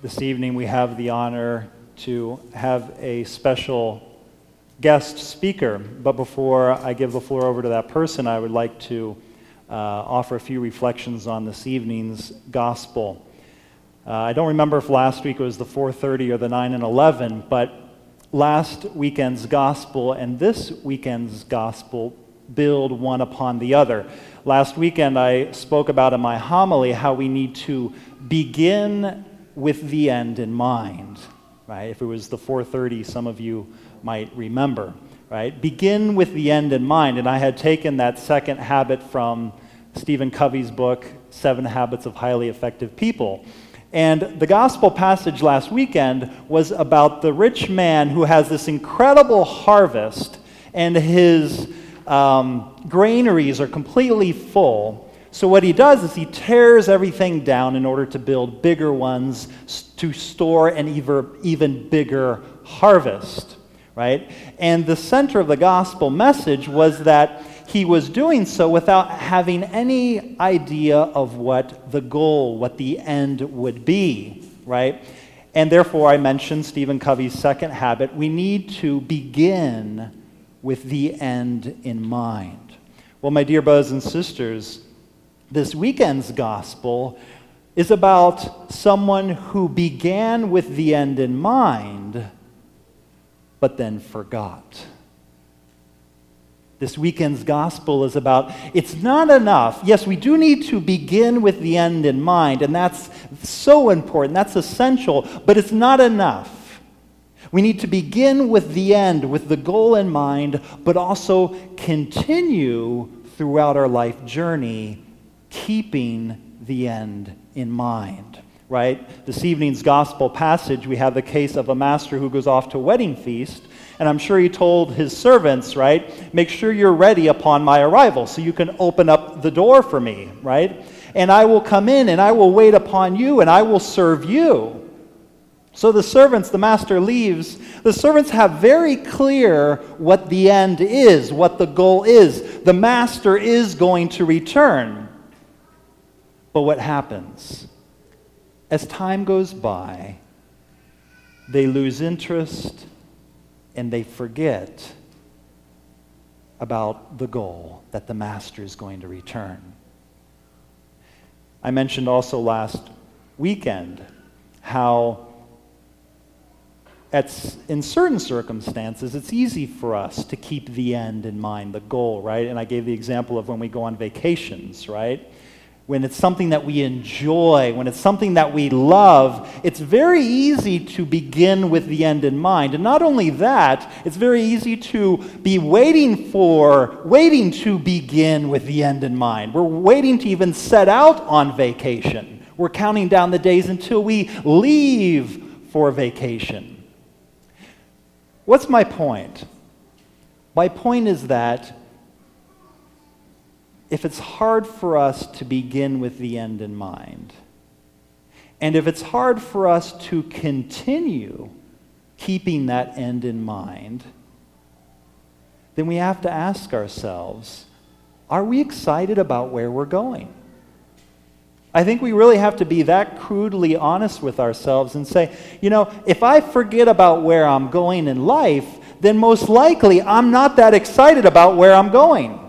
This evening we have the honor to have a special guest speaker. But before I give the floor over to that person, I would like to uh, offer a few reflections on this evening's gospel. Uh, I don't remember if last week was the 4:30 or the 9 and 11, but last weekend's gospel and this weekend's gospel build one upon the other. Last weekend I spoke about in my homily how we need to begin with the end in mind. Right? If it was the 4:30, some of you might remember. Right? Begin with the end in mind. And I had taken that second habit from Stephen Covey's book, Seven Habits of Highly Effective People. And the gospel passage last weekend was about the rich man who has this incredible harvest, and his um, granaries are completely full. So, what he does is he tears everything down in order to build bigger ones to store an even, bigger harvest, right? And the center of the gospel message was that he was doing so without having any idea of what the goal, what the end would be, right? And therefore, I mentioned Stephen Covey's second habit. We need to begin with the end in mind. Well, my dear brothers and sisters, this weekend's gospel is about someone who began with the end in mind, but then forgot. This weekend's gospel is about it's not enough. Yes, we do need to begin with the end in mind, and that's so important, that's essential, but it's not enough. We need to begin with the end, with the goal in mind, but also continue throughout our life journey, keeping the end in mind. Right? This evening's gospel passage, we have the case of a master who goes off to a wedding feast and I'm sure he told his servants, right, make sure you're ready upon my arrival so you can open up the door for me, right? And I will come in and I will wait upon you and I will serve you. So the servants, the master leaves. The servants have very clear what the end is, what the goal is. The master is going to return. But what happens? As time goes by, they lose interest and they forget about the goal that the master is going to return. I mentioned also last weekend how at, in certain circumstances, it's easy for us to keep the end in mind, the goal, right? And I gave the example of when we go on vacations, right? When it's something that we enjoy, when it's something that we love, it's very easy to begin with the end in mind. And not only that, it's very easy to be waiting for, waiting to begin with the end in mind. We're waiting to even set out on vacation. We're counting down the days until we leave for vacation. What's my point? My point is that if it's hard for us to begin with the end in mind, and if it's hard for us to continue keeping that end in mind, then we have to ask ourselves are we excited about where we're going? I think we really have to be that crudely honest with ourselves and say, you know, if I forget about where I'm going in life, then most likely I'm not that excited about where I'm going.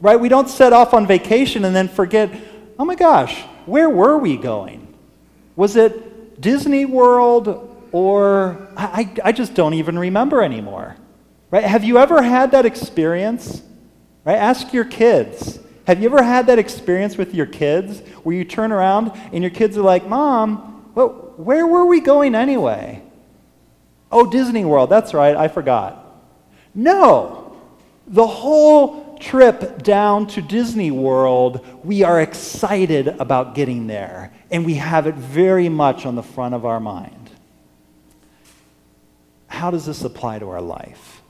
Right? We don't set off on vacation and then forget, oh my gosh, where were we going? Was it Disney World or I, I just don't even remember anymore. Right? Have you ever had that experience? Right? Ask your kids. Have you ever had that experience with your kids where you turn around and your kids are like, Mom, well, where were we going anyway? Oh, Disney World. That's right. I forgot. No. The whole trip down to Disney World, we are excited about getting there, and we have it very much on the front of our mind. How does this apply to our life?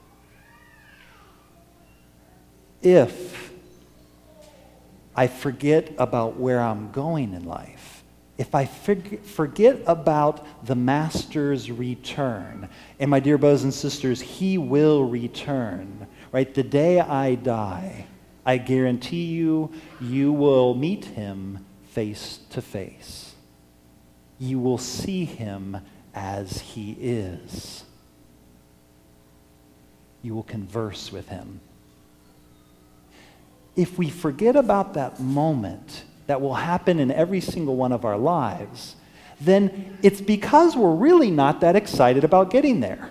If I forget about where I'm going in life, if I forget about the Master's return, and my dear brothers and sisters, He will return Right? The day I die, I guarantee you, you will meet him face to face. you will see him as he is. You will converse with him. If we forget about that moment that will happen in every single one of our lives, then it's because we're really not that excited about getting there.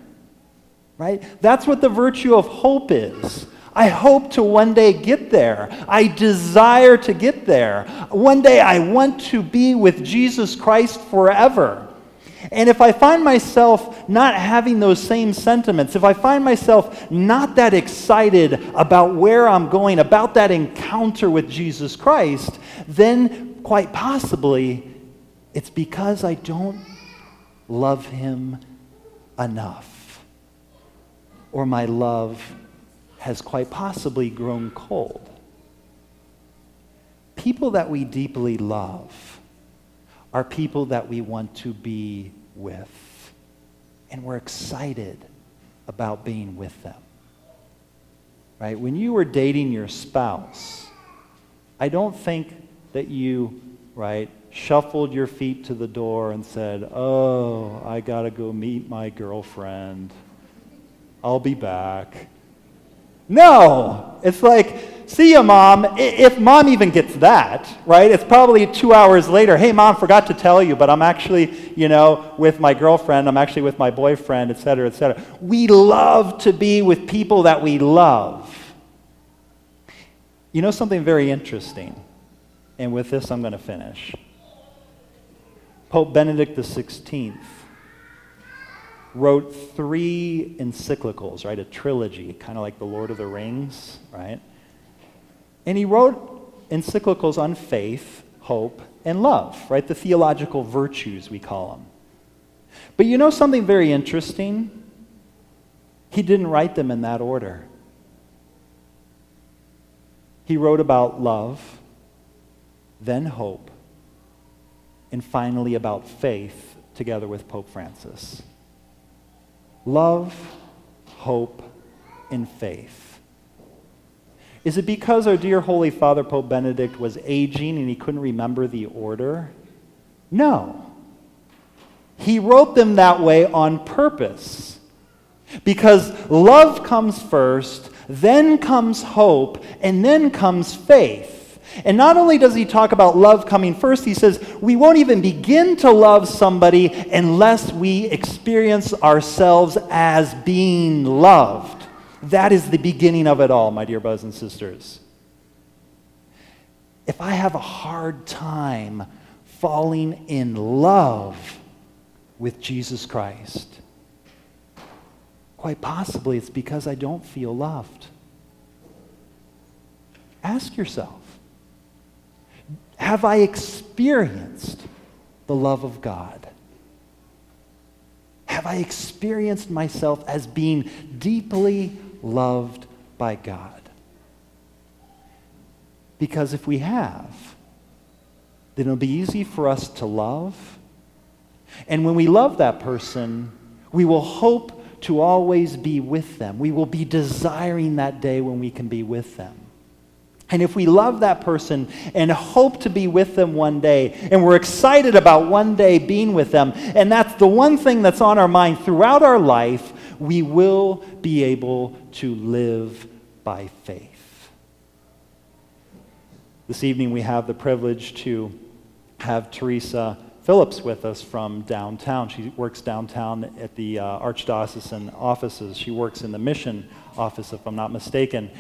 Right? That's what the virtue of hope is. I hope to one day get there. I desire to get there. One day I want to be with Jesus Christ forever. And if I find myself not having those same sentiments, if I find myself not that excited about where I'm going, about that encounter with Jesus Christ, then quite possibly it's because I don't love Him enough. Or my love has quite possibly grown cold. People that we deeply love are people that we want to be with. And we're excited about being with them. Right? When you were dating your spouse, I don't think that you, right, shuffled your feet to the door and said, Oh, I got to go meet my girlfriend. I'll be back. No. It's like, see ya, mom. If mom even gets that, right? It's probably two hours later. Hey, mom, forgot to tell you, but I'm actually, you know, with my girlfriend. I'm actually with my boyfriend, et cetera, et cetera. We love to be with people that we love. You know something very interesting? And with this, I'm going to finish. Pope Benedict XVI wrote three encyclicals, right? A trilogy, kind of like The Lord of the Rings, right? And he wrote encyclicals on faith, hope, and love, right? The theological virtues, we call them. But you know something very interesting? He didn't write them in that order. He wrote about love, then hope, and finally about faith together with Pope Francis love, hope, and faith. Is it because our dear Holy Father Pope Benedict was aging and he couldn't remember the order? No. He wrote them that way on purpose. Because love comes first, then comes hope, and then comes faith. And not only does he talk about love coming first, he says we won't even begin to love somebody unless we experience ourselves as being loved. That is the beginning of it all, my dear brothers and sisters. If I have a hard time falling in love with Jesus Christ, quite possibly it's because I don't feel loved. Ask yourself have I experienced the love of God? Have I experienced myself as being deeply loved by God? Because if we have, then it'll be easy for us to love. And when we love that person, we will hope to always be with them. We will be desiring that day when we can be with them. And if we love that person and hope to be with them one day, and we're excited about one day being with them, and that's the one thing that's on our mind throughout our life, we will be able to live by faith. This evening, we have the privilege to have Teresa Phillips with us from downtown. She works downtown at the uh, Archdiocesan offices. She works in the mission office, if I'm not mistaken.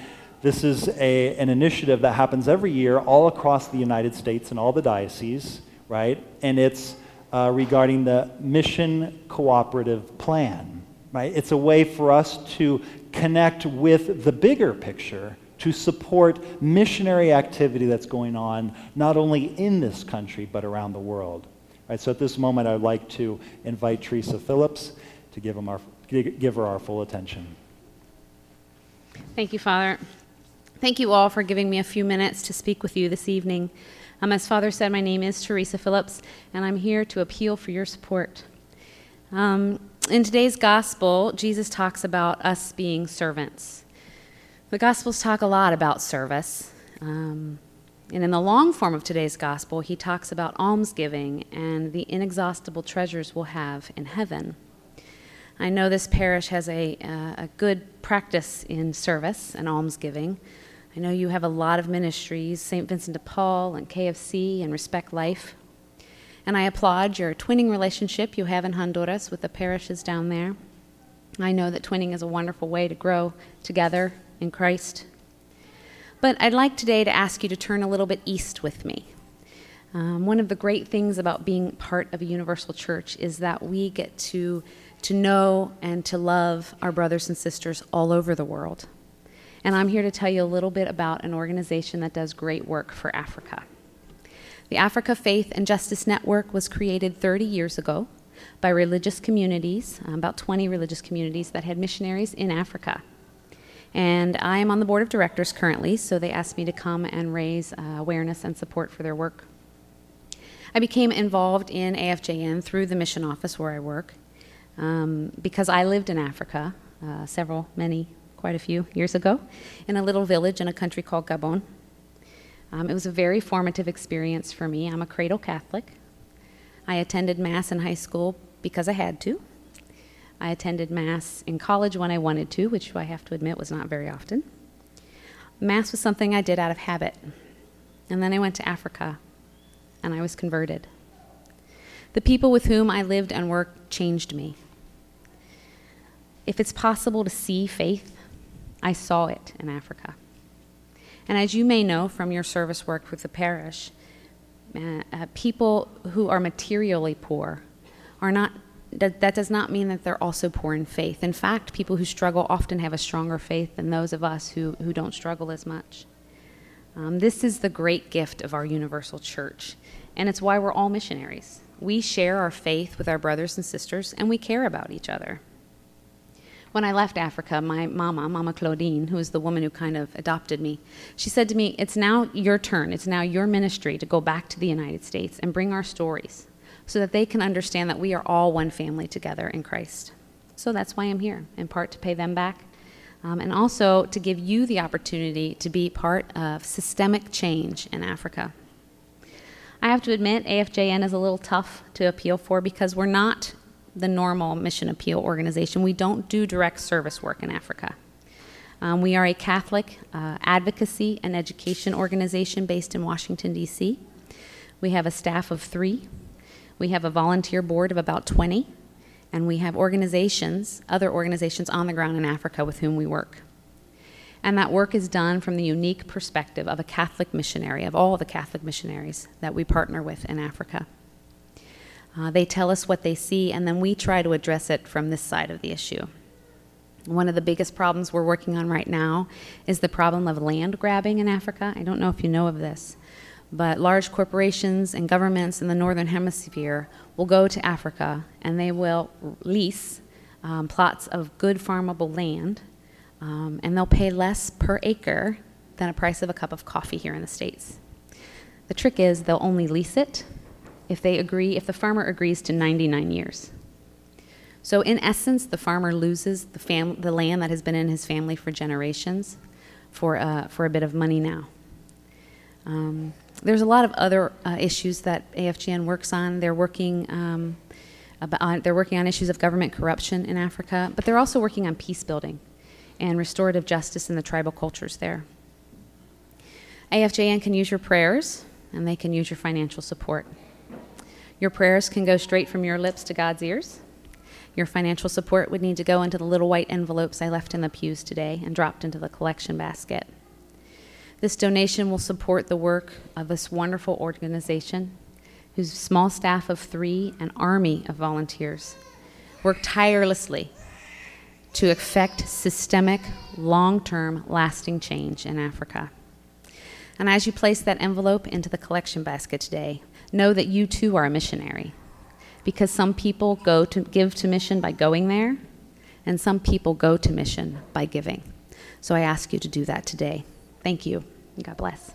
This is a, an initiative that happens every year all across the United States and all the dioceses, right? And it's uh, regarding the Mission Cooperation Plan, right? It's a way for us to connect with the bigger picture to support missionary activity that's going on not only in this country but around the world. Right, so at this moment, I'd like to invite Teresa Phillips to give, our, give her our full attention. Thank you, Father. Thank you all for giving me a few minutes to speak with you this evening. Um, as Father said, my name is Teresa Phillips, and I'm here to appeal for your support. Um, in today's gospel, Jesus talks about us being servants. The gospels talk a lot about service. Um, And in the long form of today's gospel, he talks about almsgiving and the inexhaustible treasures we'll have in heaven. I know this parish has a, uh, a good practice in service and almsgiving. I know you have a lot of ministries, St. Vincent de Paul and KFC and Respect Life. And I applaud your twinning relationship you have in Honduras with the parishes down there. I know that twinning is a wonderful way to grow together in Christ. But I'd like today to ask you to turn a little bit east with me. Um, one of the great things about being part of a universal church is that we get to, to know and to love our brothers and sisters all over the world. And I'm here to tell you a little bit about an organization that does great work for Africa. The Africa Faith and Justice Network was created 30 years ago by religious communities, uh, about 20 religious communities that had missionaries in Africa. And I am on the board of directors currently, so they asked me to come and raise uh, awareness and support for their work. I became involved in AFJN through the mission office where I work um, because I lived in Africa uh, several, many, quite a few years ago in a little village in a country called Gabon. Um, it was a very formative experience for me. I'm a cradle Catholic. I attended Mass in high school because I had to. I attended Mass in college when I wanted to, which I have to admit was not very often. Mass was something I did out of habit. And then I went to Africa and I was converted. The people with whom I lived and worked changed me. If it's possible to see faith, I saw it in Africa. And as you may know from your service work with the parish, uh, uh, people who are materially poor are not that, that does not mean that they're also poor in faith. In fact, people who struggle often have a stronger faith than those of us who, who don't struggle as much. Um, this is the great gift of our universal church, and it's why we're all missionaries. We share our faith with our brothers and sisters, and we care about each other. When I left Africa, my mama, Mama Claudine, who is the woman who kind of adopted me, she said to me, It's now your turn, it's now your ministry to go back to the United States and bring our stories so that they can understand that we are all one family together in Christ. So that's why I'm here, in part to pay them back, um, and also to give you the opportunity to be part of systemic change in Africa. I have to admit, AFJN is a little tough to appeal for because we're not the normal mission appeal organization. We don't do direct service work in Africa. Um, we are a Catholic uh, advocacy and education organization based in Washington, D.C. We have a staff of three we have a volunteer board of about 20, and we have organizations, other organizations on the ground in Africa with whom we work. And that work is done from the unique perspective of a Catholic missionary, of all the Catholic missionaries that we partner with in Africa. Uh, they tell us what they see, and then we try to address it from this side of the issue. One of the biggest problems we're working on right now is the problem of land grabbing in Africa. I don't know if you know of this. But large corporations and governments in the Northern Hemisphere will go to Africa and they will lease um, plots of good farmable land, um, and they'll pay less per acre than a price of a cup of coffee here in the States. The trick is they'll only lease it if they agree, if the farmer agrees to 99 years. So in essence, the farmer loses the, fam- the land that has been in his family for generations for, uh, for a bit of money now. Um, there's a lot of other uh, issues that AFJN works on. They're working um, about, they're working on issues of government corruption in Africa, but they're also working on peace building and restorative justice in the tribal cultures there. AFJN can use your prayers, and they can use your financial support. Your prayers can go straight from your lips to God's ears. Your financial support would need to go into the little white envelopes I left in the pews today and dropped into the collection basket. This donation will support the work of this wonderful organization, whose small staff of three, an army of volunteers, work tirelessly to effect systemic, long term, lasting change in Africa. And as you place that envelope into the collection basket today, know that you too are a missionary. Because some people go to give to mission by going there, and some people go to mission by giving. So I ask you to do that today. Thank you. God bless.